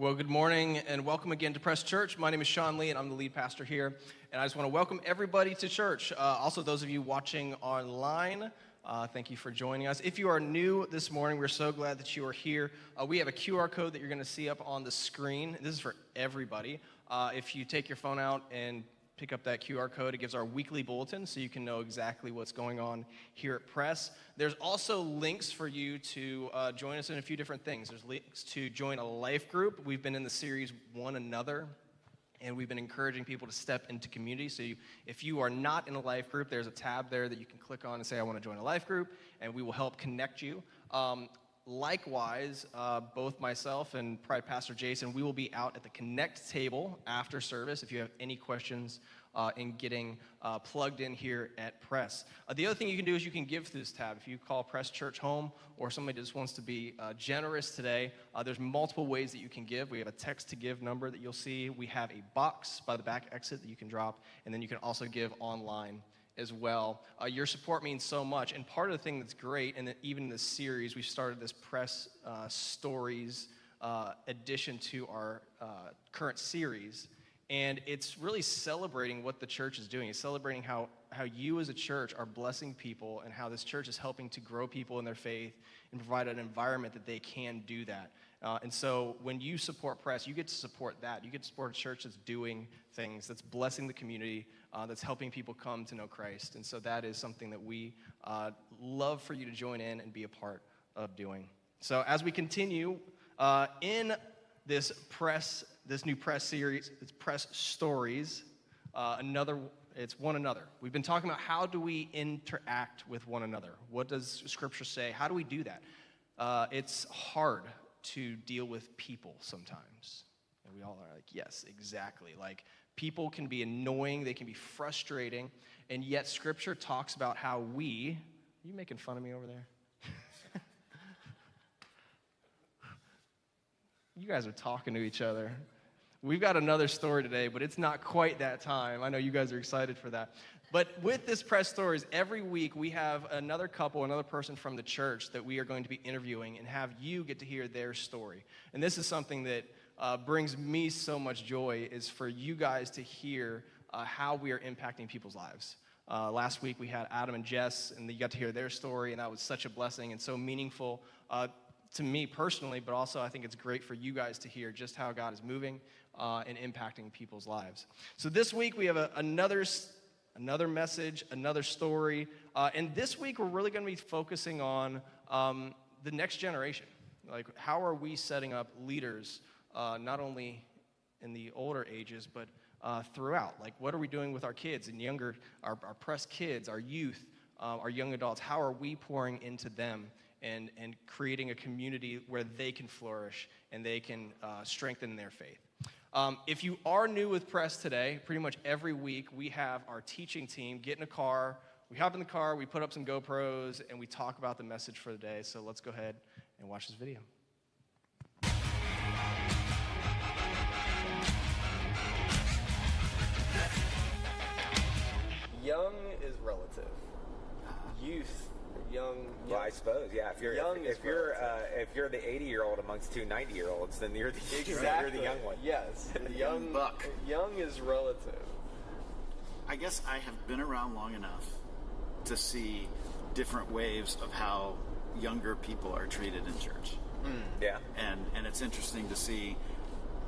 Well, good morning and welcome again to Press Church. My name is Sean Lee and I'm the lead pastor here. And I just want to welcome everybody to church. Uh, also, those of you watching online, uh, thank you for joining us. If you are new this morning, we're so glad that you are here. Uh, we have a QR code that you're going to see up on the screen. This is for everybody. Uh, if you take your phone out and pick up that QR code. It gives our weekly bulletin so you can know exactly what's going on here at Press. There's also links for you to uh, join us in a few different things. There's links to join a life group. We've been in the series One Another. And we've been encouraging people to step into community. So, you, if you are not in a life group, there's a tab there that you can click on and say, I want to join a life group, and we will help connect you. Um, likewise, uh, both myself and Pride Pastor Jason, we will be out at the Connect table after service. If you have any questions uh, in getting uh, plugged in here at Press. Uh, the other thing you can do is you can give through this tab. If you call Press Church home or somebody just wants to be uh, generous today, uh, there's multiple ways that you can give. We have a text to give number that you'll see. We have a box by the back exit that you can drop, and then you can also give online as well. Uh, your support means so much. And part of the thing that's great, and even in this series, we started this press uh, stories uh, addition to our uh, current series. And it's really celebrating what the church is doing. It's celebrating how, how you as a church are blessing people and how this church is helping to grow people in their faith and provide an environment that they can do that. Uh, and so when you support press, you get to support that. You get to support a church that's doing things, that's blessing the community, uh, that's helping people come to know Christ. And so that is something that we uh, love for you to join in and be a part of doing. So as we continue uh, in this press, this new press series, it's press stories, uh, another it's one another. We've been talking about how do we interact with one another? What does Scripture say? How do we do that? Uh, it's hard to deal with people sometimes. And we all are like, yes, exactly. Like, people can be annoying, they can be frustrating, and yet Scripture talks about how we. Are you making fun of me over there? you guys are talking to each other. We've got another story today, but it's not quite that time. I know you guys are excited for that. But with this press stories, every week we have another couple, another person from the church that we are going to be interviewing and have you get to hear their story. And this is something that uh, brings me so much joy is for you guys to hear uh, how we are impacting people's lives. Uh, last week we had Adam and Jess, and you got to hear their story, and that was such a blessing and so meaningful uh, to me personally, but also I think it's great for you guys to hear just how God is moving uh, and impacting people's lives. So this week we have a, another another message, another story. Uh, and this week, we're really going to be focusing on um, the next generation. Like, how are we setting up leaders, uh, not only in the older ages, but uh, throughout? Like, what are we doing with our kids and younger, our, our press kids, our youth, uh, our young adults? How are we pouring into them and, and creating a community where they can flourish and they can uh, strengthen their faith? Um, if you are new with Press today, pretty much every week we have our teaching team get in a car. We hop in the car, we put up some GoPros, and we talk about the message for the day. So let's go ahead and watch this video. Young is relative. Youth young. Well, I suppose, yeah. If you're young if, if you're uh, if you're the 80 year old amongst two 90 year olds, then you're the exactly. you're the young one. Yes, the young buck. Young is relative. I guess I have been around long enough to see different waves of how younger people are treated in church. Mm. Yeah, and and it's interesting to see.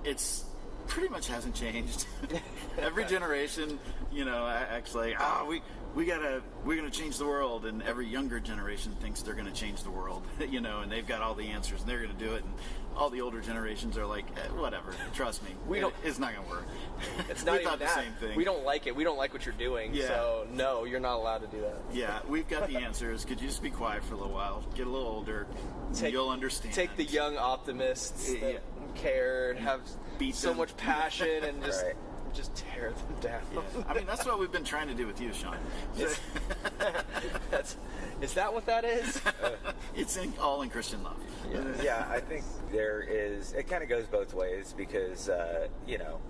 It's pretty much hasn't changed. Every generation, you know, actually, ah, oh, we we gotta we're gonna change the world and every younger generation thinks they're gonna change the world you know and they've got all the answers and they're gonna do it and all the older generations are like eh, whatever trust me we don't it's not gonna work. It's not even that. same thing. We don't like it. We don't like what you're doing yeah. so no you're not allowed to do that. Yeah we've got the answers. Could you just be quiet for a little while? Get a little older. Take, you'll understand. take the young optimists that yeah. cared have Beat so them. much passion and just right just tear them down. Yeah. I mean, that's what we've been trying to do with you, Sean. that's, is that what that is? it's in, all in Christian love. Yeah. yeah, I think there is. It kind of goes both ways because uh, you know,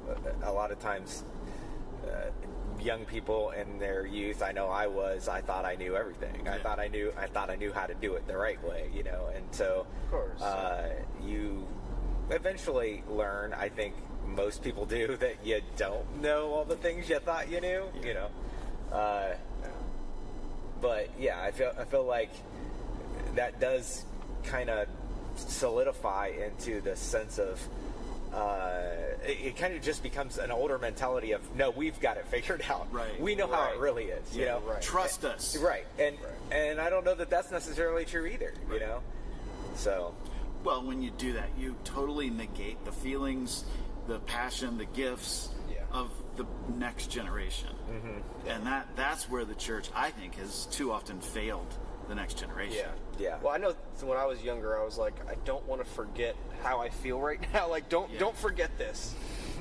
a, a, lot of times. Uh, young people in their youth i know i was i thought i knew everything yeah. i thought i knew i thought i knew how to do it the right way you know and so of course uh, you eventually learn. I think most people do that you don't know all the things you thought you knew. You know, uh, but yeah, I feel I feel like that does kind of solidify into the sense of uh, it, it kind of just becomes an older mentality of no, we've got it figured out. Right. We know how it really is. You know. right. Trust us. Right. And and I don't know that that's necessarily true either. You know. So. Well, when you do that, you totally negate the feelings, the passion, the gifts Yeah. of the next generation. Mm-hmm. And that that's where the church, I think, has too often failed the next generation. Yeah. Yeah. Well, I know when I was younger, I was like, I don't want to forget how I feel right now. Like, don't Yeah. don't forget this.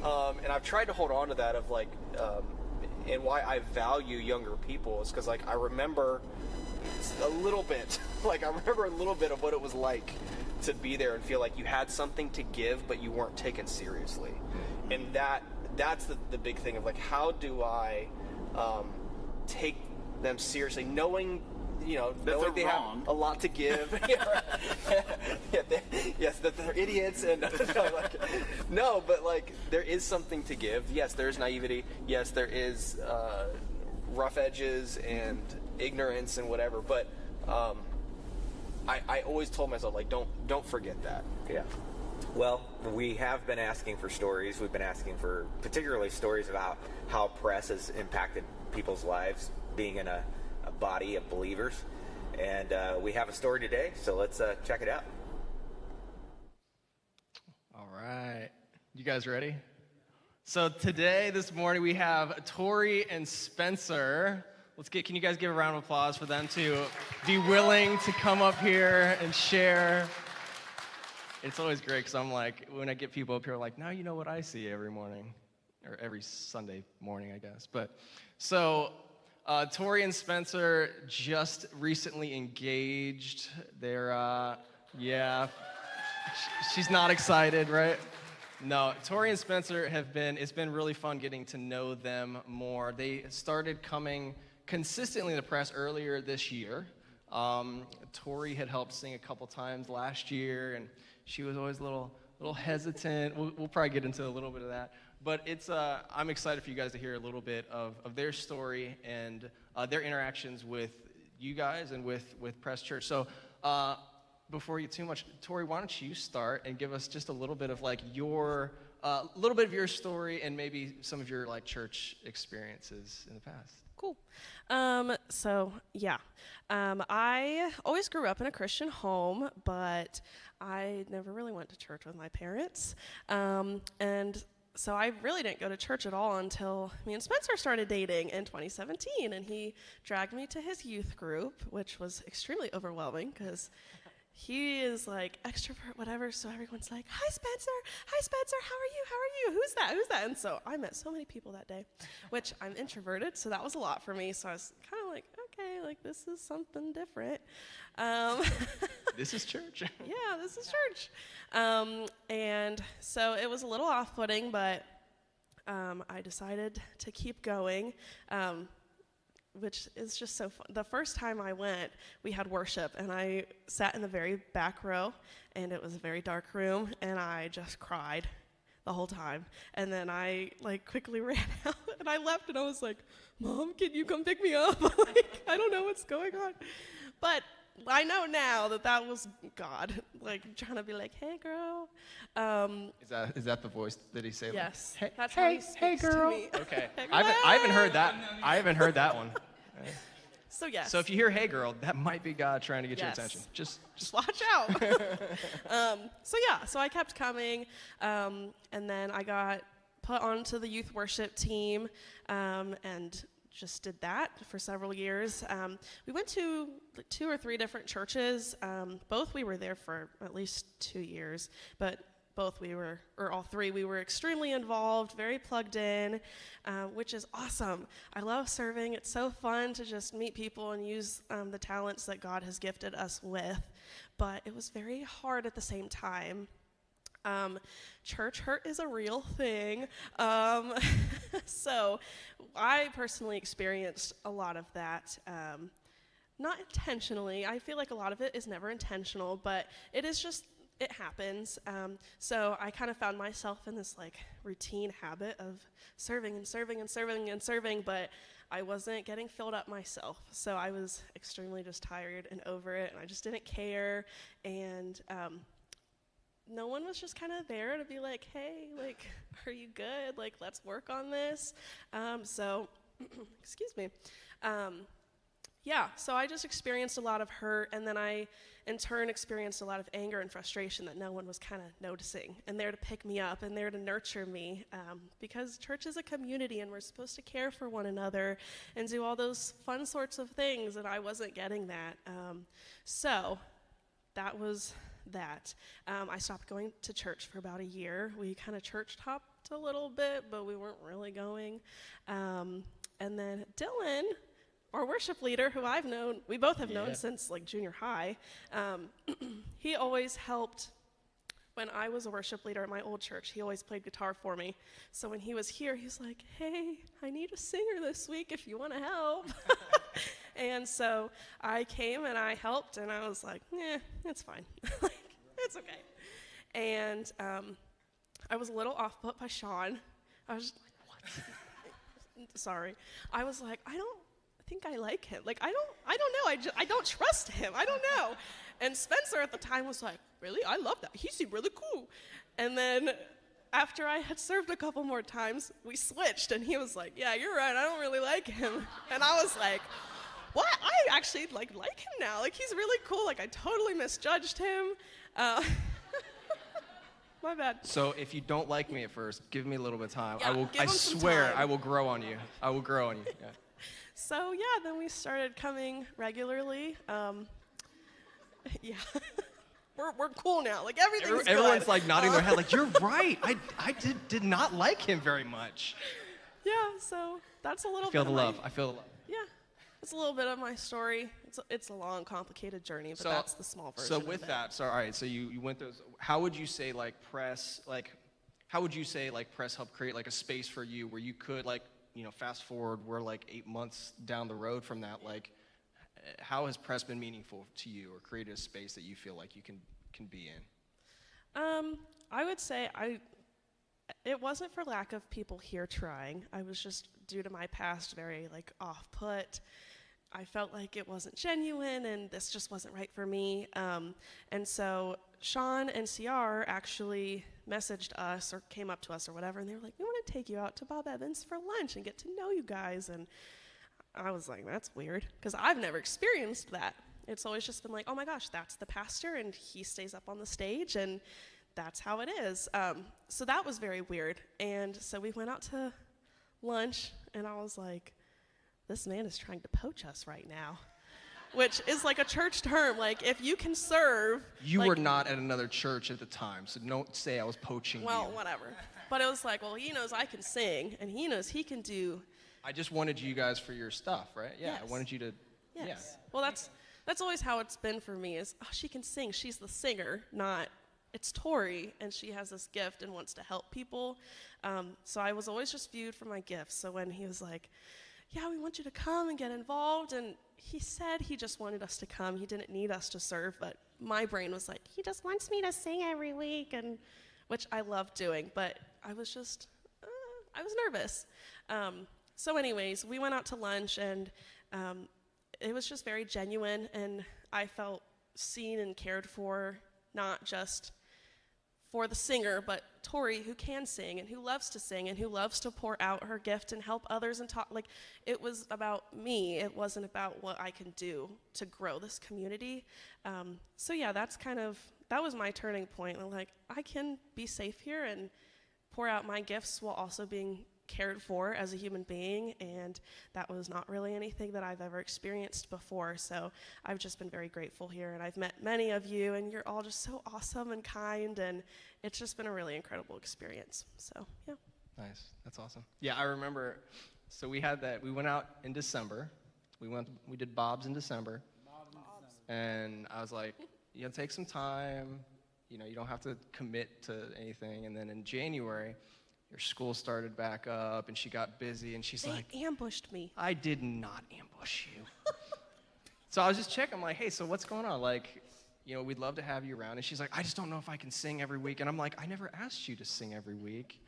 Um, and I've tried to hold on to that of like, um, and why I value younger people is because like I remember a little bit, like I remember a little bit of what it was like to be there and feel like you had something to give, but you weren't taken seriously. And that that's the, the big thing of like, how do I um, take them seriously, knowing you know, That knowing they're wrong. have a lot to give. yeah, they, yes, that they're idiots and no, like, no, but like there is something to give. Yes, there is naivety. Yes, there is uh, rough edges and ignorance and whatever. But um, I, I always told myself like, don't don't forget that. Yeah. Well, we have been asking for stories. We've been asking for particularly stories about how press has impacted people's lives, being in a, a body of believers. And uh, we have a story today, so let's uh, check it out. All right. You guys ready? So today, this morning, we have Tori and Spencer. Let's get, can you guys give a round of applause for them to be willing to come up here and share? It's always great because I'm like, when I get people up here, like, now you know what I see every morning, or every Sunday morning, I guess. But so, uh, Tori and Spencer just recently engaged. They're, uh, yeah, she's not excited, right? No, Tori and Spencer have been, it's been really fun getting to know them more. They started coming consistently in the press earlier this year. Um, Tori had helped sing a couple times last year, and she was always a little, little hesitant. We'll, we'll probably get into a little bit of that. But it's, uh, I'm excited for you guys to hear a little bit of, of their story and uh, their interactions with you guys and with, with Press Church. So, uh, before you too much, Tori, why don't you start and give us just a little bit of like your, a uh, little bit of your story and maybe some of your like church experiences in the past. Cool. Um, so yeah, um, I always grew up in a Christian home, but I never really went to church with my parents, um, and so I really didn't go to church at all until me and Spencer started dating in 2017, and he dragged me to his youth group, which was extremely overwhelming because he is like extrovert, whatever. So everyone's like, "Hi, Spencer. Hi, Spencer. How are you? How are you? Who's that? Who's that?" And so I met so many people that day, which I'm introverted, so that was a lot for me. So I was kind of like, "Okay, like this is something different." Um, This is church. yeah, this is church. Um, and so it was a little off-putting, but um, I decided to keep going. Um, which is just so fun. The first time I went, we had worship, and I sat in the very back row, and it was a very dark room, and I just cried the whole time. And then I like quickly ran out, and I left, and I was like, "Mom, can you come pick me up? like, I don't know what's going on." But I know now that that was God, like trying to be like, "Hey, girl." Um, Is that is that the voice that he say? like, yes, Hey, that's how he hey, hey, speaks to girl. me. Okay. Hey, I haven't, I haven't heard that. I haven't heard that one. So yes. So if you hear "Hey, girl," that might be God trying to get your attention. Just just watch out. um, so yeah, so I kept coming, um, and then I got put onto the youth worship team, um, and just did that for several years. Um, we went to two or three different churches. Um, both we were there for at least two years, but both we were, or all three, we were extremely involved, very plugged in, uh, which is awesome. I love serving. It's so fun to just meet people and use um, the talents that God has gifted us with. But it was very hard at the same time. Um, church hurt is a real thing. Um, so I personally experienced a lot of that. Um, not intentionally. I feel like a lot of it is never intentional, but it is just it happens. Um, so I kind of found myself in this like routine habit of serving and serving and serving and serving, but I wasn't getting filled up myself. So I was extremely just tired and over it, and I just didn't care. And um, no one was just kind of there to be like, hey, like, are you good? Like, let's work on this. Um, so, excuse me. Yeah, so I just experienced a lot of hurt, and then I, in turn, experienced a lot of anger and frustration that no one was kind of noticing and there to pick me up and there to nurture me. Um, because church is a community, and we're supposed to care for one another and do all those fun sorts of things, and I wasn't getting that. Um, so that was that. Um, I stopped going to church for about a year. We kind of church hopped a little bit, but we weren't really going. Um, and then Dylan our worship leader, who I've known, we both have known Yeah. since like junior high, um, he always helped. When I was a worship leader at my old church, he always played guitar for me. So when he was here, he was like, "Hey, I need a singer this week if you want to help." and so I came and I helped, and I was like, "Yeah, it's fine, like it's okay." And um, I was a little off put by Sean. I was like, "What?" Sorry. I was like, "I don't think I like him. Like I don't I don't know. I just I don't trust him. I don't know. And Spencer at the time was like, "Really? I love that. He seemed really cool." And then after I had served a couple more times, we switched and he was like, "Yeah, you're right. I don't really like him." And I was like, "What? I actually like like him now. Like he's really cool. Like I totally misjudged him." Uh, my bad. So if you don't like me at first, give me a little bit of time. Yeah, I will. I swear. I will grow on you. I will grow on you. Yeah. So yeah, then we started coming regularly. Um, yeah, we're, we're cool now. Like everything's Every- good. everyone's like nodding their Uh, head, like you're right. I, I did, did not like him very much. Yeah, so that's a little I feel bit the of my- love. I feel the love. yeah, it's a little bit of my story. It's a, it's a long, complicated journey, but that's the small version. So of with it. that, so all right, so you, you went through. How would you say like press like, how would you say like press helped create like a space for you where you could like you know fast forward we're like eight months down the road from that like, how has press been meaningful to you or created a space that you feel like you can can be in? Um, I would say I. It wasn't for lack of people here trying. I was just due to my past very like off put. I felt like it wasn't genuine and this just wasn't right for me. Um, and so Sean and CR actually messaged us or came up to us or whatever, and they were like, "We want to take you out to Bob Evans for lunch and get to know you guys." And I was like, "That's weird," because I've never experienced that. It's always just been like, "Oh my gosh, that's the pastor, and he stays up on the stage, and that's how it is." Um, so that was very weird. And so we went out to lunch, and I was like, "This man is trying to poach us right now." Which is like a church term. Like, if you can serve. You like, were not at another church at the time, so don't say I was poaching Well, you. whatever. But it was like, well, he knows I can sing, and he knows he can do I just wanted you guys for your stuff, right? Yeah, I wanted you to. Yes. Well, that's that's always how it's been for me. Is oh, she can sing. She's the singer, not. It's Tori, and she has this gift and wants to help people. Um, so I was always just viewed for my gifts. So when he was like, "Yeah, we want you to come and get involved," and he said he just wanted us to come. He didn't need us to serve, but my brain was like, he just wants me to sing every week, and which I love doing. But I was just, uh, I was nervous. Um, so, anyways, we went out to lunch, and um, it was just very genuine, and I felt seen and cared for, not just for the singer, but Tori, who can sing and who loves to sing and who loves to pour out her gift and help others and talk. Like, it was about me. It wasn't about what I can do to grow this community. Um, so, yeah, that's kind of, that was my turning point. I'm like, I can be safe here and pour out my gifts while also being cared for as a human being. And that was not really anything that I've ever experienced before. So I've just been very grateful here. And I've met many of you, and you're all just so awesome and kind. And it's just been a really incredible experience. So, yeah. Nice. That's awesome. Yeah, I remember. So we had that. We went out in December. We went. We did Bob's in December. And I was like, you gotta take some time. You know, you don't have to commit to anything. And then in January, your school started back up, and she got busy, and she's They like, ambushed me. I did not ambush you. so I was just checking. I'm like, hey, so what's going on? Like, you know, we'd love to have you around. And she's like, I just don't know if I can sing every week. And I'm like, I never asked you to sing every week.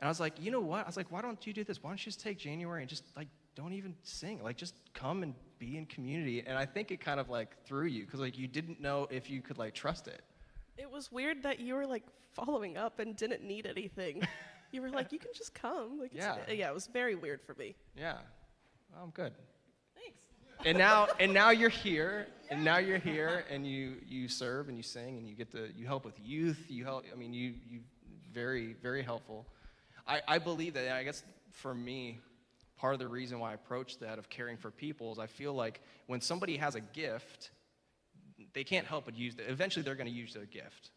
And I was like, you know what? I was like, why don't you do this? Why don't you just take January and just like don't even sing? Like just come and be in community. And I think it kind of like threw you because like you didn't know if you could like trust it. It was weird that you were like following up and didn't need anything. you were like, you can just come. Like, it's- Yeah. yeah, it was very weird for me. Yeah, I'm good. Thanks. and now and now you're here and now you're here and you you serve and you sing and you get to you help with youth you help i mean you you very very helpful i i believe that i guess for me part of the reason why i approach that of caring for people is i feel like when somebody has a gift they can't help but use it eventually they're going to use their gift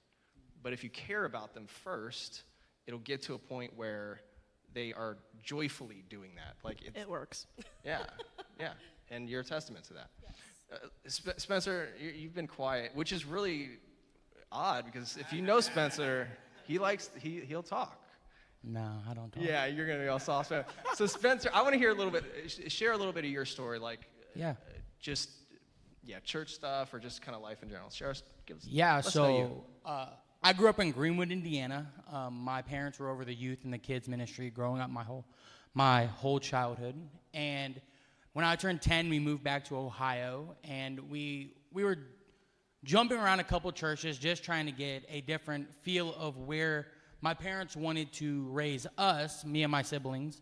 but if you care about them first it'll get to a point where they are joyfully doing that like it's, It works. yeah, yeah, and you're a testament to that. Uh, Sp- Spencer, you, you've been quiet, which is really odd because if you know Spencer, he likes he he'll talk. No, I don't talk. Yeah, you're gonna be all soft. So, so Spencer, I want to hear a little bit, sh- share a little bit of your story, like Yeah. uh, just yeah, church stuff or just kind of life in general. Share, us- give us. Yeah, let know you. so uh, I grew up in Greenwood, Indiana. Um, my parents were over the youth and the kids ministry growing up my whole my whole childhood. And when I turned 10, we moved back to Ohio, and we we were jumping around a couple churches, just trying to get a different feel of where my parents wanted to raise us, me and my siblings,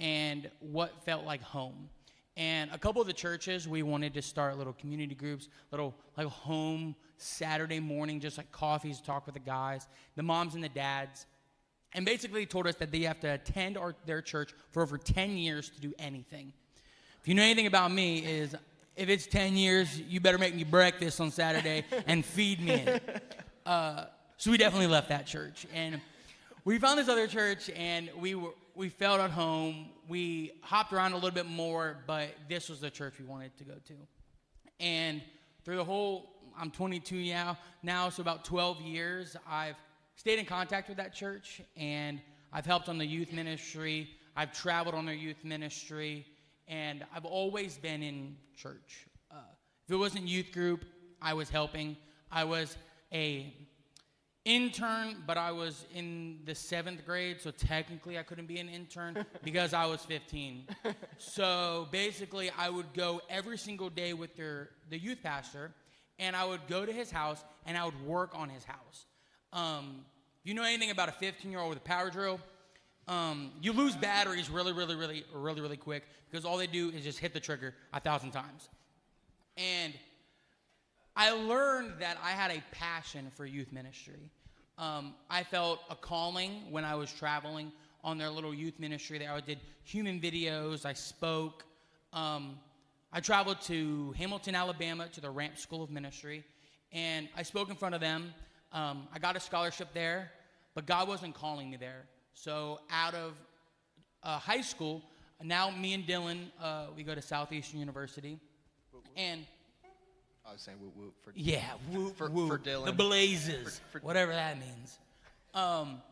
and what felt like home. And a couple of the churches, we wanted to start little community groups, little like home Saturday morning, just like coffees, talk with the guys, the moms and the dads, and basically told us that they have to attend our, their church for over 10 years to do anything. If you know anything about me, is if it's 10 years, you better make me breakfast on Saturday and feed me. Uh, so we definitely left that church. And we found this other church and we were we felt at home. We hopped around a little bit more, but this was the church we wanted to go to. And through the whole, I'm 22 now, now, so about 12 years, I've stayed in contact with that church and I've helped on the youth ministry. I've traveled on their youth ministry, and I've always been in church. Uh, if it wasn't youth group, I was helping. I was a intern, but I was in the seventh grade, so technically I couldn't be an intern because I was 15. so basically, I would go every single day with their, the youth pastor, and I would go to his house and I would work on his house. Um, you know anything about a 15 year old with a power drill, um, you lose batteries really, really, really, really, really quick because all they do is just hit the trigger a thousand times. And I learned that I had a passion for youth ministry. Um, I felt a calling when I was traveling on their little youth ministry there. I did human videos, I spoke. Um, I traveled to Hamilton, Alabama to the Ramp School of Ministry, and I spoke in front of them. Um, I got a scholarship there, but God wasn't calling me there. So out of uh, high school, now me and Dylan, uh, we go to Southeastern University, and I was saying whoop whoop for yeah, whoop, For- whoop. for Dylan. The Blazes, For- for- whatever that means. Um,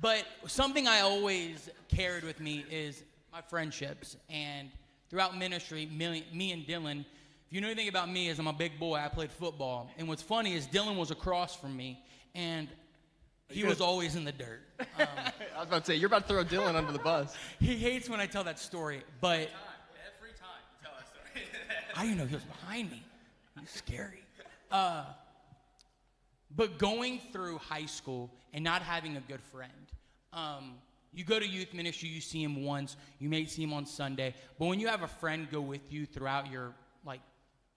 but something I always carried with me is my friendships. And throughout ministry, me, me and Dylan, if you know anything about me, is I'm a big boy. I played football. And what's funny is Dylan was across from me, and he was always in the dirt. Um, I was about to say you're about to throw Dylan under the bus. he hates when I tell that story, but Every time you tell that story. I didn't know he was behind me. He's scary. Uh, but going through high school and not having a good friend, um, you go to youth ministry, you see him once, you may see him on Sunday, but when you have a friend go with you throughout your like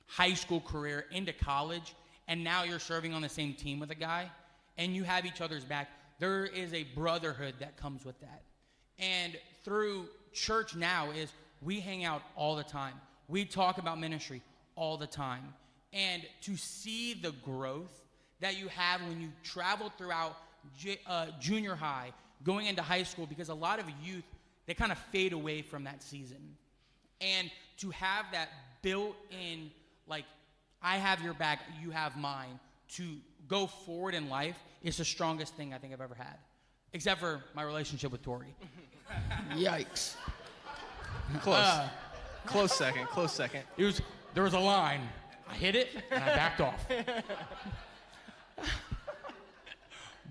high school career into college, and now you're serving on the same team with a guy, and you have each other's back, there is a brotherhood that comes with that. And through church now is we hang out all the time. We talk about ministry all the time. And to see the growth that you have when you travel throughout uh, junior high, going into high school, because a lot of youth, they kind of fade away from that season. And to have that built in, like, I have your back, you have mine, to go forward in life is the strongest thing I think I've ever had. Except for my relationship with Tori. Yikes. Close, Uh, close second, close second. it was, there was a line. I hit it and I backed off.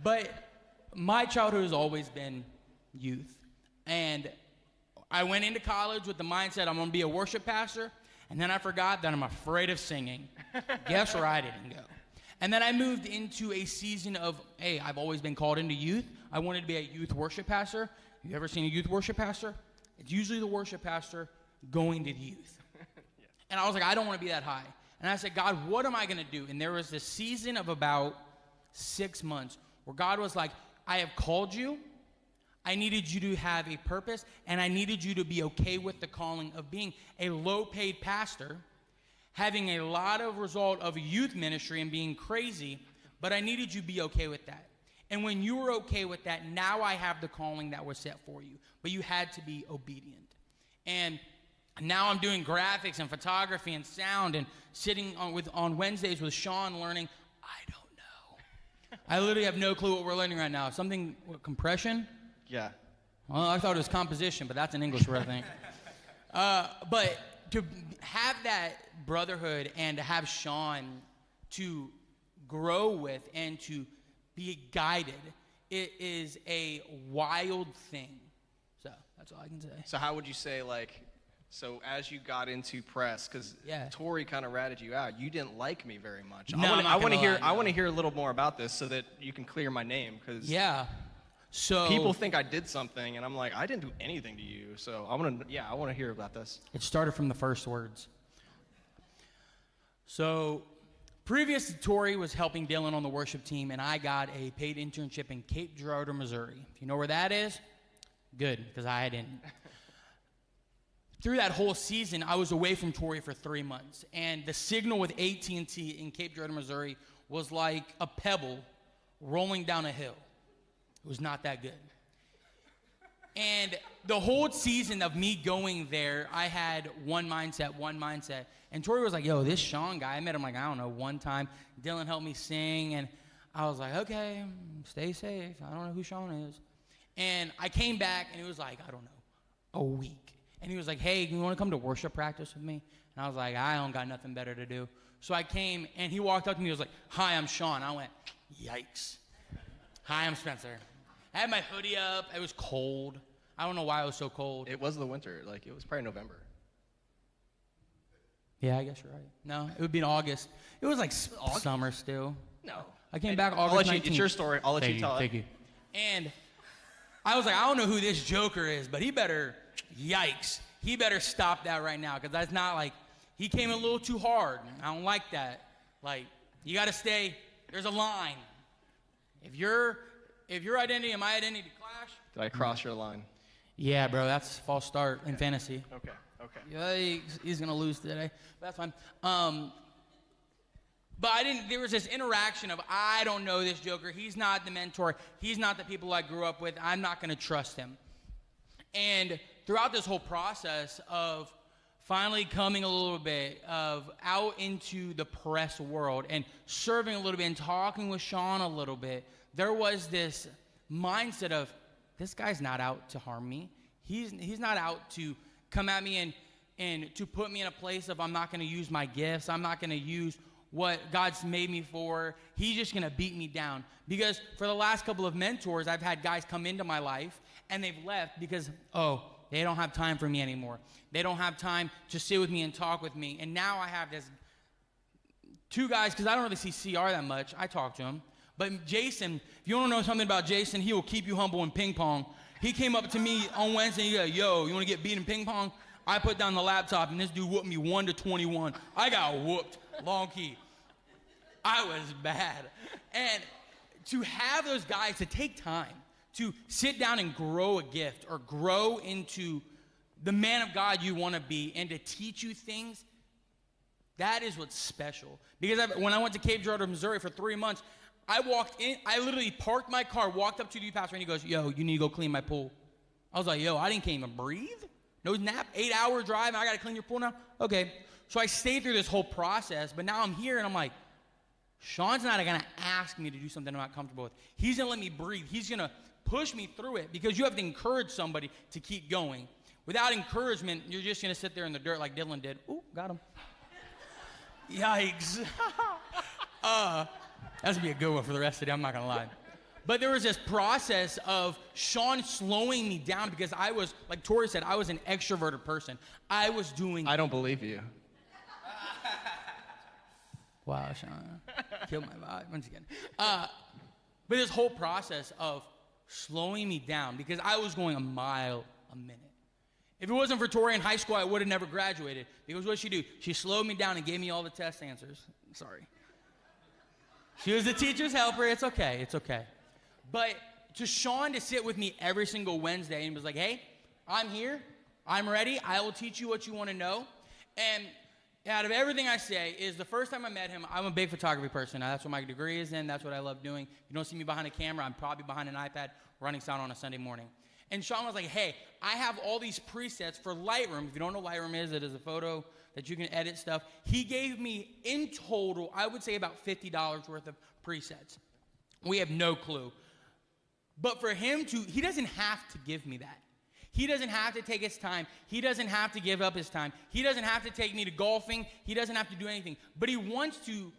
but my childhood has always been youth. And I went into college with the mindset I'm going to be a worship pastor. And then I forgot that I'm afraid of singing. Guess where I didn't go? And then I moved into a season of, hey, I've always been called into youth. I wanted to be a youth worship pastor. You ever seen a youth worship pastor? It's usually the worship pastor going to the youth. And I was like, I don't want to be that high. And I said, God, what am I going to do? And there was this season of about six months where God was like, I have called you. I needed you to have a purpose, and I needed you to be okay with the calling of being a low paid pastor, having a lot of result of youth ministry and being crazy, but I needed you to be okay with that. And when you were okay with that, now I have the calling that was set for you. But you had to be obedient. And now I'm doing graphics and photography and sound and sitting on, with, on Wednesdays with Sean learning. I don't know. I literally have no clue what we're learning right now. Something, what, compression? Yeah. Well, I thought it was composition, but that's an English word, I think. Uh, but to have that brotherhood and to have Sean to grow with and to be guided, it is a wild thing. So that's all I can say. So how would you say like so as you got into press, because Yeah. Tori kind of ratted you out, you didn't like me very much. No, I wanna- not I want to hear. lie, I want to hear a little more about this so that you can clear my name. Because Yeah. So people think I did something, and I'm like, I didn't do anything to you. So I want to. Yeah, I want to hear about this. It started from the first words. So, previous to Tori was helping Dylan on the worship team, and I got a paid internship in Cape Girardeau, Missouri. If you know where that is, good, because I didn't. Through that whole season, I was away from Tori for three months, and the signal with AT&T in Cape Girardeau, Missouri, was like a pebble rolling down a hill. It was not that good. And the whole season of me going there, I had one mindset, one mindset. And Tori was like, yo, this Sean guy, I met him like, I don't know, one time. Dylan helped me sing, and I was like, okay, stay safe. I don't know who Sean is. And I came back, and it was like, I don't know, a week. And he was like, hey, you want to come to worship practice with me? And I was like, I don't got nothing better to do. So I came, and he walked up to me, he was like, hi, I'm Sean. I went, yikes. Hi, I'm Spencer. I had my hoodie up. It was cold. I don't know why it was so cold. It was the winter. Like it was probably November. yeah, I guess you're right. No, it would be in August. It was like s- summer still. No. I came back I'll August you- 19th. it's your story. I'll let thank you tell it. Thank you. And I was like, I don't know who this Joker is, but he better, yikes, he better stop that right now because that's not like he came a little too hard. I don't like that. Like you got to stay. There's a line. If your if your identity and my identity clash, Did I cross your line? yeah, bro, that's false start in fantasy. Okay. Okay. Yikes, he's gonna lose today. That's fine. Um, but I didn't. There was this interaction of I don't know this Joker. He's not the mentor. He's not the people I grew up with. I'm not gonna trust him. And throughout this whole process of finally coming a little bit of out into the press world and serving a little bit and talking with Sean a little bit, there was this mindset of this guy's not out to harm me. He's he's not out to come at me and and to put me in a place of I'm not going to use my gifts. I'm not going to use what God's made me for. He's just going to beat me down. Because for the last couple of mentors, I've had guys come into my life and they've left because, oh, they don't have time for me anymore. They don't have time to sit with me and talk with me. And now I have this two guys, because I don't really see CR that much. I talk to him. But Jason, if you want to know something about Jason, he will keep you humble in ping pong. He came up to me on Wednesday and he goes, Yo, you want to get beat in ping pong? I put down the laptop and this dude whooped me 1 to 21. I got whooped. Long key. I was bad. And to have those guys to take time to sit down and grow a gift or grow into the man of God you want to be and to teach you things, that is what's special. Because I, when I went to Cape Girardeau, Missouri for three months, I walked in, I literally parked my car, walked up to the pastor, and he goes, Yo, you need to go clean my pool. I was like, Yo, I didn't even breathe. No nap, eight hour drive, and I gotta clean your pool now? Okay. So I stayed through this whole process, but now I'm here and I'm like, Sean's not gonna ask me to do something I'm not comfortable with. He's gonna let me breathe. He's gonna push me through it because you have to encourage somebody to keep going. Without encouragement, you're just gonna sit there in the dirt like Dylan did. Ooh, got him. Yikes. uh, that's gonna be a good one for the rest of the day, I'm not gonna lie. But there was this process of Sean slowing me down because I was, like Tori said, I was an extroverted person. I was doing. I don't believe you. Wow, Sean. Killed my vibe once again. Uh, but this whole process of slowing me down because I was going a mile a minute. If it wasn't for Tori in high school, I would have never graduated. Because what she do? She slowed me down and gave me all the test answers. Sorry. She was the teacher's helper. It's okay. It's okay. But to Sean to sit with me every single Wednesday and was like, hey, I'm here. I'm ready. I will teach you what you want to know. And out of everything I say is the first time I met him, I'm a big photography person. Now, that's what my degree is in. That's what I love doing. You don't see me behind a camera. I'm probably behind an iPad running sound on a Sunday morning. And Sean was like, hey, I have all these presets for Lightroom. If you don't know what Lightroom is, it is a photo that you can edit stuff. He gave me in total, I would say about $50 worth of presets. We have no clue. But for him to, he doesn't have to give me that. He doesn't have to take his time. He doesn't have to give up his time. He doesn't have to take me to golfing. He doesn't have to do anything. But he wants to,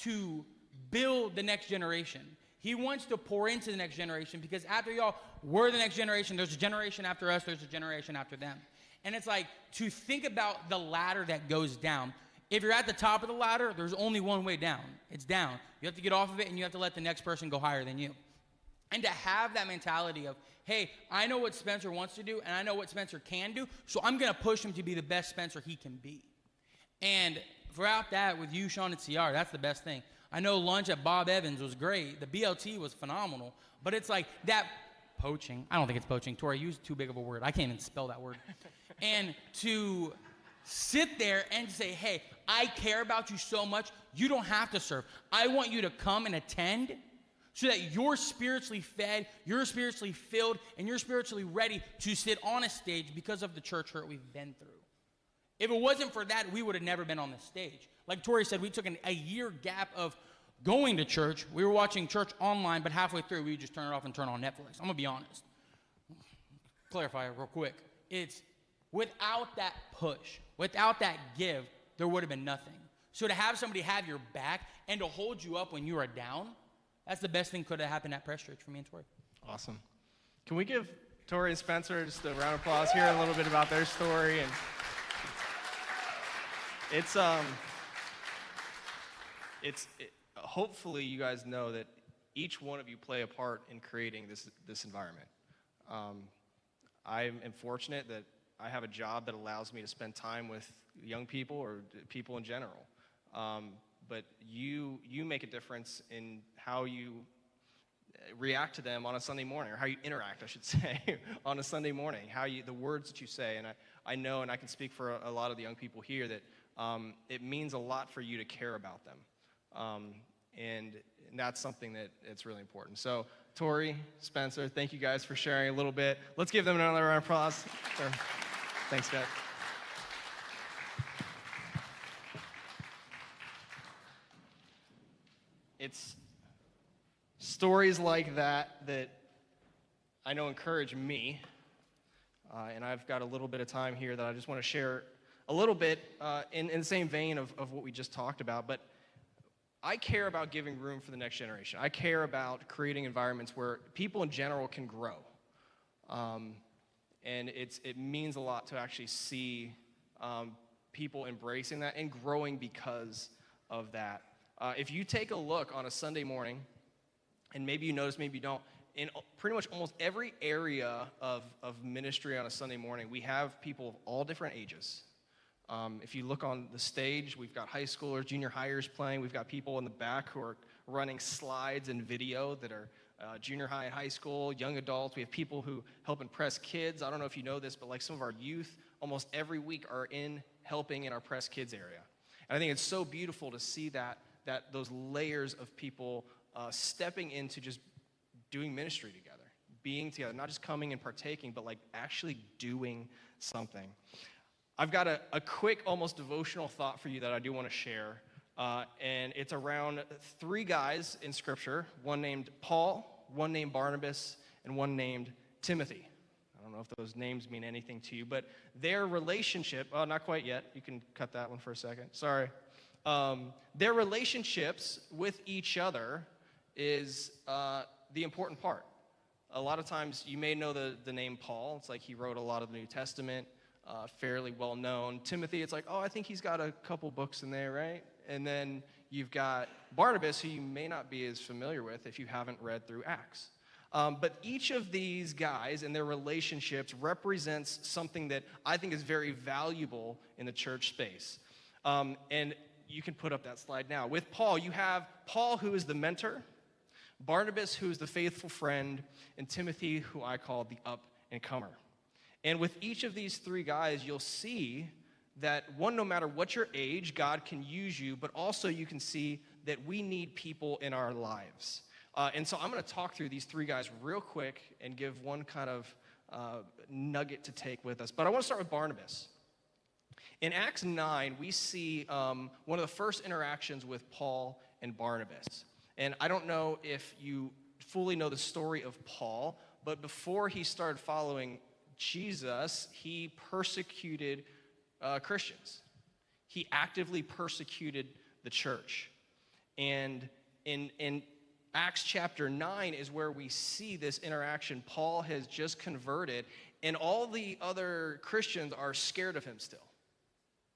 to build the next generation. He wants to pour into the next generation because after y'all, we're the next generation. There's a generation after us, there's a generation after them. And it's like to think about the ladder that goes down. If you're at the top of the ladder, there's only one way down it's down. You have to get off of it and you have to let the next person go higher than you. And to have that mentality of, hey, I know what Spencer wants to do and I know what Spencer can do, so I'm going to push him to be the best Spencer he can be. And throughout that, with you, Sean, and CR, that's the best thing. I know lunch at Bob Evans was great. The BLT was phenomenal. But it's like that poaching. I don't think it's poaching. Tori, use too big of a word. I can't even spell that word. and to sit there and say, hey, I care about you so much, you don't have to serve. I want you to come and attend so that you're spiritually fed, you're spiritually filled, and you're spiritually ready to sit on a stage because of the church hurt we've been through. If it wasn't for that, we would have never been on the stage. Like Tori said, we took an, a year gap of going to church. We were watching church online, but halfway through, we just turn it off and turn on Netflix. I'm gonna be honest. Clarify it real quick. It's without that push, without that give, there would have been nothing. So to have somebody have your back and to hold you up when you are down, that's the best thing could have happened at Press Church for me and Tori. Awesome. Can we give Tori and Spencer just a round of applause, hear a little bit about their story and it's um it's it, hopefully you guys know that each one of you play a part in creating this this environment. Um, I am fortunate that I have a job that allows me to spend time with young people or people in general. Um, but you you make a difference in how you react to them on a Sunday morning, or how you interact, I should say, on a Sunday morning. How you the words that you say, and I, I know, and I can speak for a, a lot of the young people here that um, it means a lot for you to care about them, um, and, and that's something that it's really important. So, Tori, Spencer, thank you guys for sharing a little bit. Let's give them another round of applause. Thanks, guys. It's stories like that that I know encourage me. Uh, and I've got a little bit of time here that I just want to share a little bit uh, in, in the same vein of, of what we just talked about. But I care about giving room for the next generation. I care about creating environments where people in general can grow. Um, and it's, it means a lot to actually see um, people embracing that and growing because of that. Uh, if you take a look on a Sunday morning, and maybe you notice, maybe you don't, in pretty much almost every area of, of ministry on a Sunday morning, we have people of all different ages. Um, if you look on the stage, we've got high schoolers, junior hires playing. We've got people in the back who are running slides and video that are uh, junior high and high school, young adults. We have people who help impress kids. I don't know if you know this, but like some of our youth, almost every week are in helping in our press kids area. And I think it's so beautiful to see that, that those layers of people uh, stepping into just doing ministry together, being together, not just coming and partaking, but like actually doing something. I've got a, a quick, almost devotional thought for you that I do want to share. Uh, and it's around three guys in Scripture one named Paul, one named Barnabas, and one named Timothy. I don't know if those names mean anything to you, but their relationship, oh, not quite yet. You can cut that one for a second. Sorry. Um, their relationships with each other is uh, the important part. A lot of times you may know the, the name Paul. It's like he wrote a lot of the New Testament, uh, fairly well known. Timothy, it's like, oh, I think he's got a couple books in there, right? And then you've got Barnabas, who you may not be as familiar with if you haven't read through Acts. Um, but each of these guys and their relationships represents something that I think is very valuable in the church space. Um, and you can put up that slide now. With Paul, you have Paul, who is the mentor, Barnabas, who is the faithful friend, and Timothy, who I call the up and comer. And with each of these three guys, you'll see that one, no matter what your age, God can use you, but also you can see that we need people in our lives. Uh, and so I'm going to talk through these three guys real quick and give one kind of uh, nugget to take with us. But I want to start with Barnabas. In Acts 9, we see um, one of the first interactions with Paul and Barnabas. And I don't know if you fully know the story of Paul, but before he started following Jesus, he persecuted uh, Christians. He actively persecuted the church. And in, in Acts chapter 9 is where we see this interaction. Paul has just converted, and all the other Christians are scared of him still.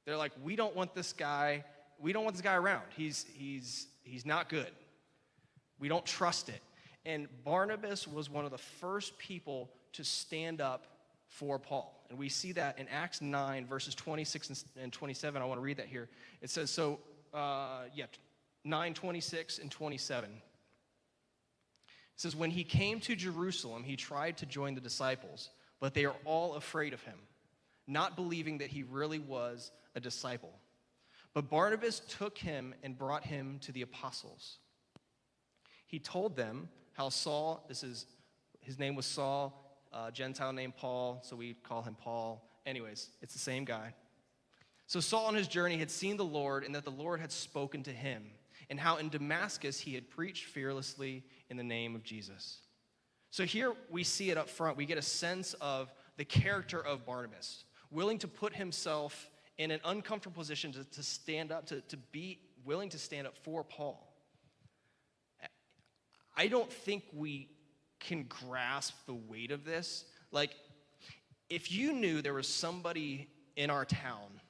They're like, we don't want this guy, we don't want this guy around. He's, he's, he's not good. We don't trust it. And Barnabas was one of the first people to stand up for Paul. And we see that in Acts 9, verses 26 and 27. I want to read that here. It says, so, uh, yeah, 9, 26 and 27. It says, When he came to Jerusalem, he tried to join the disciples, but they are all afraid of him, not believing that he really was a disciple. But Barnabas took him and brought him to the apostles. He told them how Saul, this is, his name was Saul, Gentile named Paul, so we call him Paul. Anyways, it's the same guy. So Saul on his journey had seen the Lord and that the Lord had spoken to him, and how in Damascus he had preached fearlessly in the name of Jesus. So here we see it up front. We get a sense of the character of Barnabas, willing to put himself in an uncomfortable position to, to stand up, to, to be willing to stand up for Paul. I don't think we can grasp the weight of this. Like, if you knew there was somebody in our town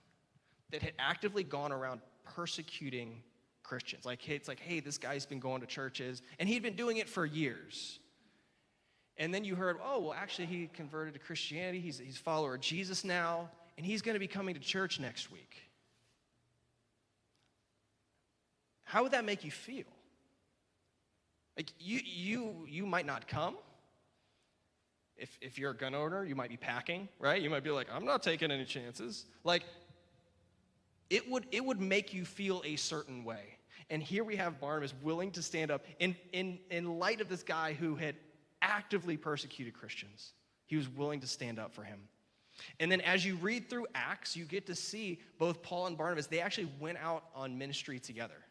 that had actively gone around persecuting Christians. Like, it's like, hey, this guy's been going to churches, and he'd been doing it for years. And then you heard, oh, well, actually, he converted to Christianity. He's, he's a follower of Jesus now, and he's going to be coming to church next week. How would that make you feel? Like, you, you, you might not come. If, if you're a gun owner, you might be packing, right? You might be like, I'm not taking any chances. Like, it would, it would make you feel a certain way. And here we have Barnabas willing to stand up in, in, in light of this guy who had actively persecuted Christians. He was willing to stand up for him. And then as you read through Acts, you get to see both Paul and Barnabas, they actually went out on ministry together.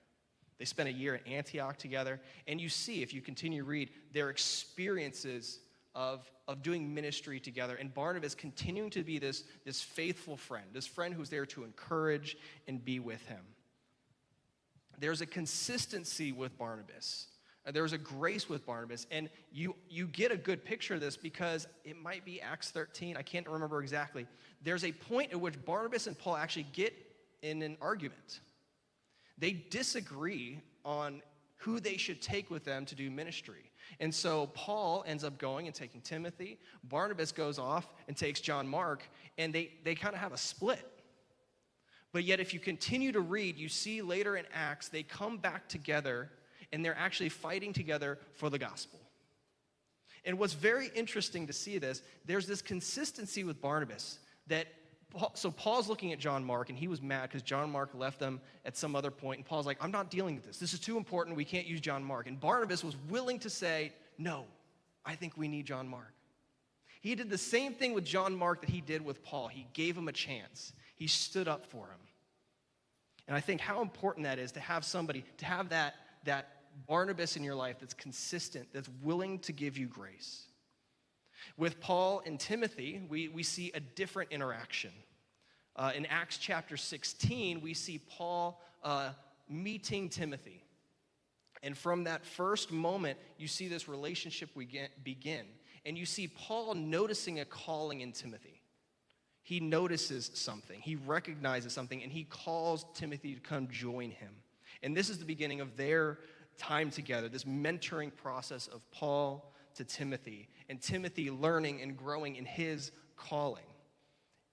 They spent a year at Antioch together. And you see, if you continue to read, their experiences of, of doing ministry together. And Barnabas continuing to be this, this faithful friend, this friend who's there to encourage and be with him. There's a consistency with Barnabas. Uh, there's a grace with Barnabas. And you, you get a good picture of this because it might be Acts 13. I can't remember exactly. There's a point at which Barnabas and Paul actually get in an argument. They disagree on who they should take with them to do ministry. And so Paul ends up going and taking Timothy. Barnabas goes off and takes John Mark, and they, they kind of have a split. But yet, if you continue to read, you see later in Acts, they come back together and they're actually fighting together for the gospel. And what's very interesting to see this, there's this consistency with Barnabas that so Paul's looking at John Mark and he was mad because John Mark left them at some other point. And Paul's like, I'm not dealing with this. This is too important. We can't use John Mark. And Barnabas was willing to say, No, I think we need John Mark. He did the same thing with John Mark that he did with Paul. He gave him a chance, he stood up for him. And I think how important that is to have somebody, to have that, that Barnabas in your life that's consistent, that's willing to give you grace. With Paul and Timothy, we, we see a different interaction. Uh, in Acts chapter 16, we see Paul uh, meeting Timothy. And from that first moment, you see this relationship begin. And you see Paul noticing a calling in Timothy. He notices something, he recognizes something, and he calls Timothy to come join him. And this is the beginning of their time together, this mentoring process of Paul to Timothy, and Timothy learning and growing in his calling.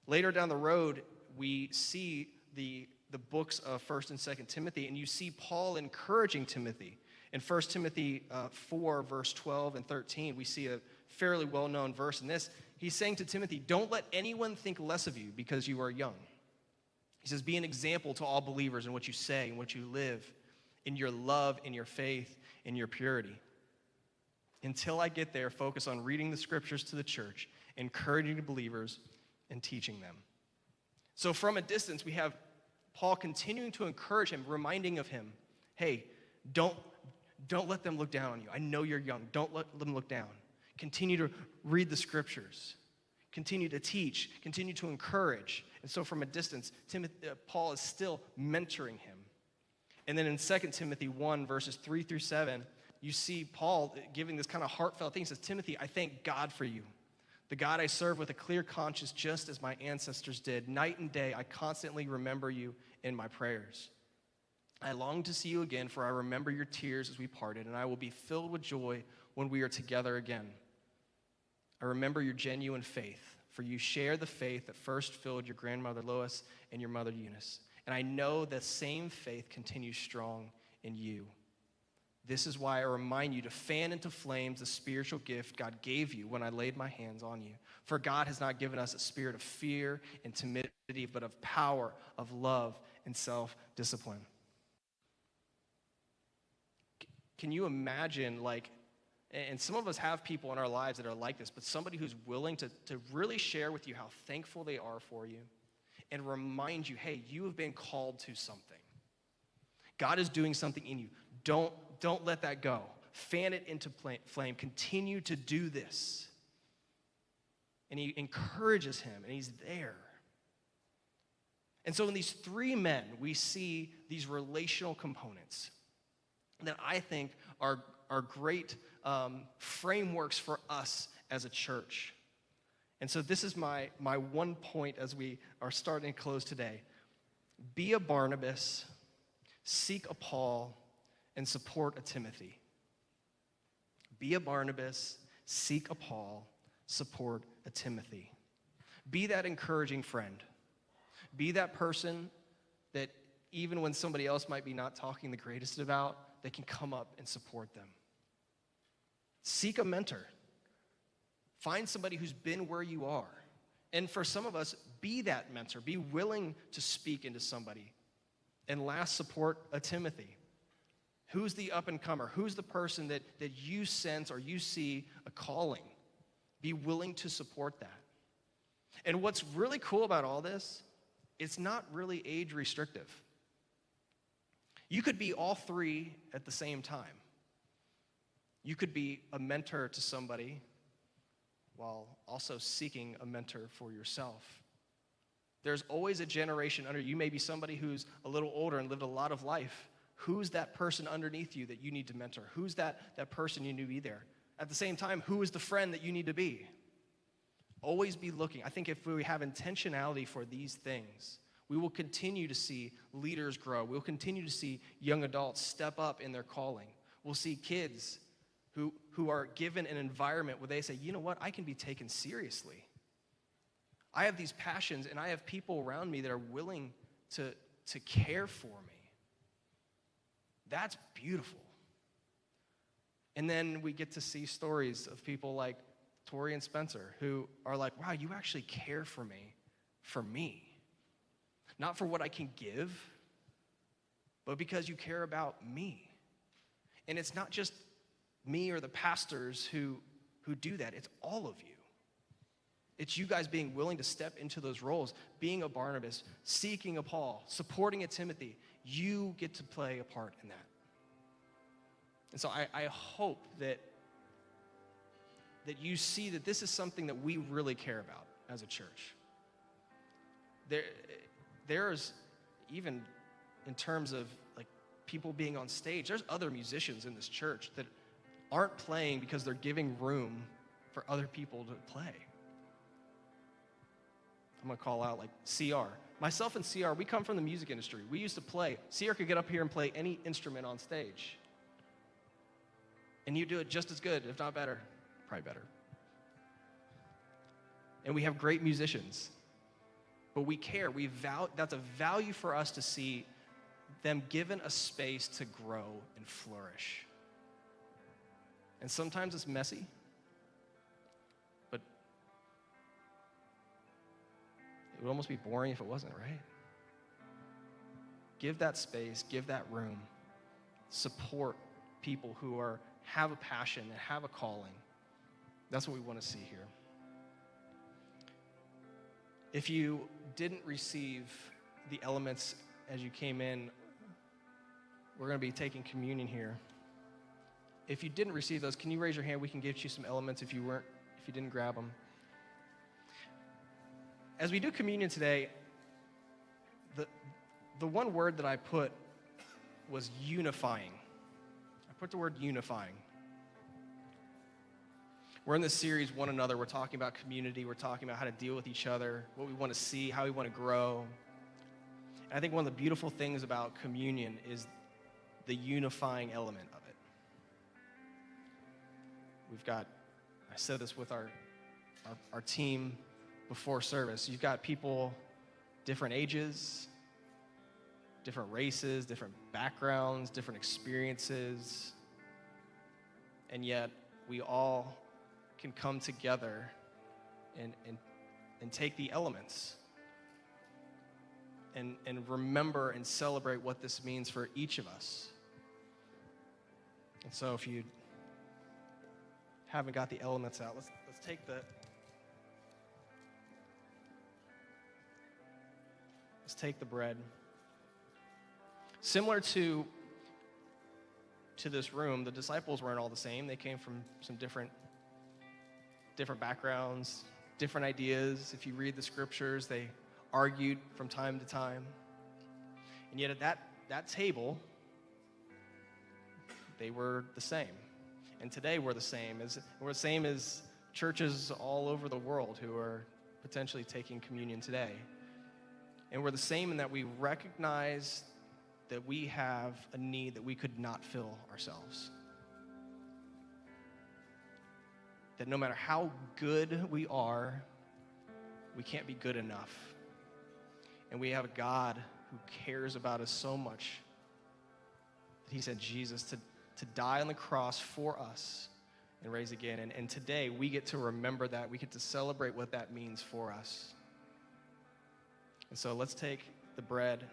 Later down the road, we see the, the books of 1st and 2nd Timothy, and you see Paul encouraging Timothy. In 1 Timothy uh, 4, verse 12 and 13, we see a fairly well known verse in this. He's saying to Timothy, Don't let anyone think less of you because you are young. He says, Be an example to all believers in what you say and what you live, in your love, in your faith, in your purity. Until I get there, focus on reading the scriptures to the church, encouraging the believers, and teaching them. So, from a distance, we have Paul continuing to encourage him, reminding of him, hey, don't, don't let them look down on you. I know you're young. Don't let them look down. Continue to read the scriptures. Continue to teach. Continue to encourage. And so, from a distance, Timothy, uh, Paul is still mentoring him. And then in 2 Timothy 1, verses 3 through 7, you see Paul giving this kind of heartfelt thing. He says, Timothy, I thank God for you the God I serve with a clear conscience, just as my ancestors did. Night and day, I constantly remember you in my prayers. I long to see you again, for I remember your tears as we parted, and I will be filled with joy when we are together again. I remember your genuine faith, for you share the faith that first filled your grandmother Lois and your mother Eunice. And I know the same faith continues strong in you. This is why I remind you to fan into flames the spiritual gift God gave you when I laid my hands on you. For God has not given us a spirit of fear and timidity, but of power, of love, and self discipline. Can you imagine, like, and some of us have people in our lives that are like this, but somebody who's willing to, to really share with you how thankful they are for you and remind you, hey, you have been called to something. God is doing something in you. Don't don't let that go. Fan it into flame. Continue to do this. And he encourages him, and he's there. And so, in these three men, we see these relational components that I think are, are great um, frameworks for us as a church. And so, this is my, my one point as we are starting to close today be a Barnabas, seek a Paul, and support a Timothy. Be a Barnabas, seek a Paul, support a Timothy. Be that encouraging friend. Be that person that even when somebody else might be not talking the greatest about, they can come up and support them. Seek a mentor. Find somebody who's been where you are. And for some of us, be that mentor. Be willing to speak into somebody. And last, support a Timothy. Who's the up and comer? Who's the person that, that you sense or you see a calling? Be willing to support that. And what's really cool about all this, it's not really age restrictive. You could be all three at the same time. You could be a mentor to somebody while also seeking a mentor for yourself. There's always a generation under you. may be somebody who's a little older and lived a lot of life Who's that person underneath you that you need to mentor? Who's that, that person you need to be there? At the same time, who is the friend that you need to be? Always be looking. I think if we have intentionality for these things, we will continue to see leaders grow. We'll continue to see young adults step up in their calling. We'll see kids who, who are given an environment where they say, you know what, I can be taken seriously. I have these passions and I have people around me that are willing to, to care for me. That's beautiful. And then we get to see stories of people like Tori and Spencer who are like, wow, you actually care for me, for me. Not for what I can give, but because you care about me. And it's not just me or the pastors who, who do that, it's all of you. It's you guys being willing to step into those roles, being a Barnabas, seeking a Paul, supporting a Timothy, you get to play a part in that. And so I, I hope that, that you see that this is something that we really care about as a church. There, there's even in terms of like people being on stage. There's other musicians in this church that aren't playing because they're giving room for other people to play. I'm gonna call out like CR. Myself and CR, we come from the music industry. We used to play. CR could get up here and play any instrument on stage. And you do it just as good, if not better. Probably better. And we have great musicians. But we care. We val- that's a value for us to see them given a space to grow and flourish. And sometimes it's messy, it would almost be boring if it wasn't, right? Give that space, give that room, support people who are have a passion and have a calling. That's what we want to see here. If you didn't receive the elements as you came in, we're going to be taking communion here. If you didn't receive those, can you raise your hand? We can get you some elements if you weren't if you didn't grab them. As we do communion today, the the one word that I put was unifying. I put the word unifying. We're in this series, One Another. We're talking about community. We're talking about how to deal with each other, what we want to see, how we want to grow. And I think one of the beautiful things about communion is the unifying element of it. We've got, I said this with our, our, our team before service. You've got people, different ages, different races, different backgrounds, different experiences, and yet we all can come together and, and, and take the elements and, and remember and celebrate what this means for each of us. And so if you haven't got the elements out, let's, let's take the take the bread. Similar to to this room, the disciples weren't all the same. They came from some different different backgrounds, different ideas. If you read the scriptures, they argued from time to time. And yet at that, that table, they were the same. And today we're the same. As, we're the same as churches all over the world who are potentially taking communion today. And we're the same in that we recognize that we have a need that we could not fill ourselves. that no matter how good we are, we can't be good enough. And we have a God who cares about us so much that he sent Jesus to, to die on the cross for us and raise again. And, and today we get to remember that. We get to celebrate what that means for us. And so let's take the bread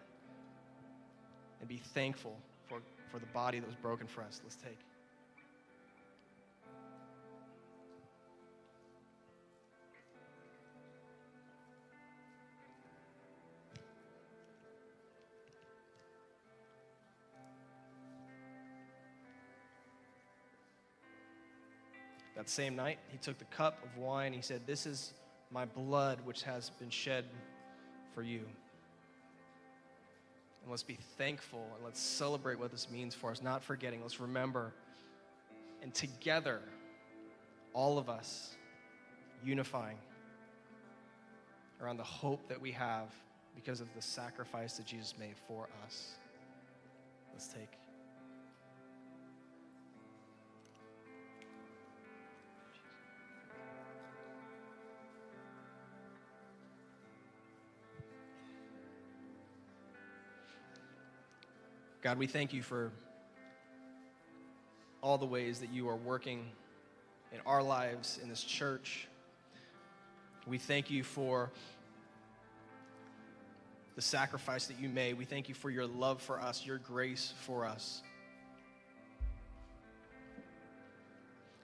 and be thankful for, for the body that was broken for us. Let's take. That same night, he took the cup of wine. He said, This is my blood which has been shed for you. And let's be thankful and let's celebrate what this means for us, not forgetting. Let's remember. And together, all of us unifying around the hope that we have because of the sacrifice that Jesus made for us. Let's take. God, we thank you for all the ways that you are working in our lives, in this church. We thank you for the sacrifice that you made. We thank you for your love for us, your grace for us.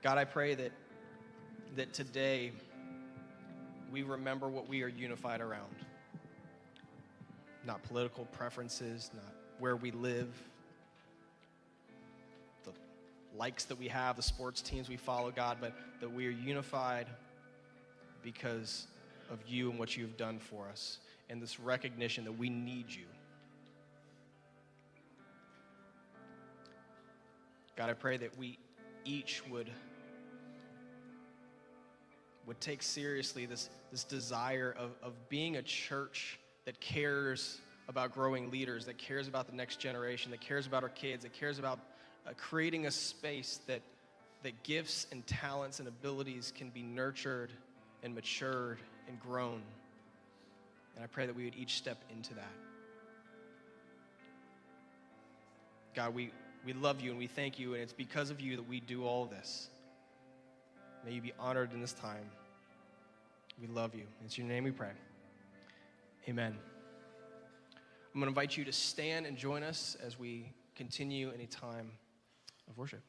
God, I pray that, that today we remember what we are unified around. Not political preferences, not where we live, the likes that we have, the sports teams we follow, God, but that we are unified because of you and what you have done for us, and this recognition that we need you. God, I pray that we each would, would take seriously this, this desire of, of being a church that cares about growing leaders, that cares about the next generation, that cares about our kids, that cares about uh, creating a space that, that gifts and talents and abilities can be nurtured and matured and grown. And I pray that we would each step into that. God, we, we love you and we thank you, and it's because of you that we do all this. May you be honored in this time. We love you. It's your name we pray. Amen. I'm going to invite you to stand and join us as we continue in a time of worship.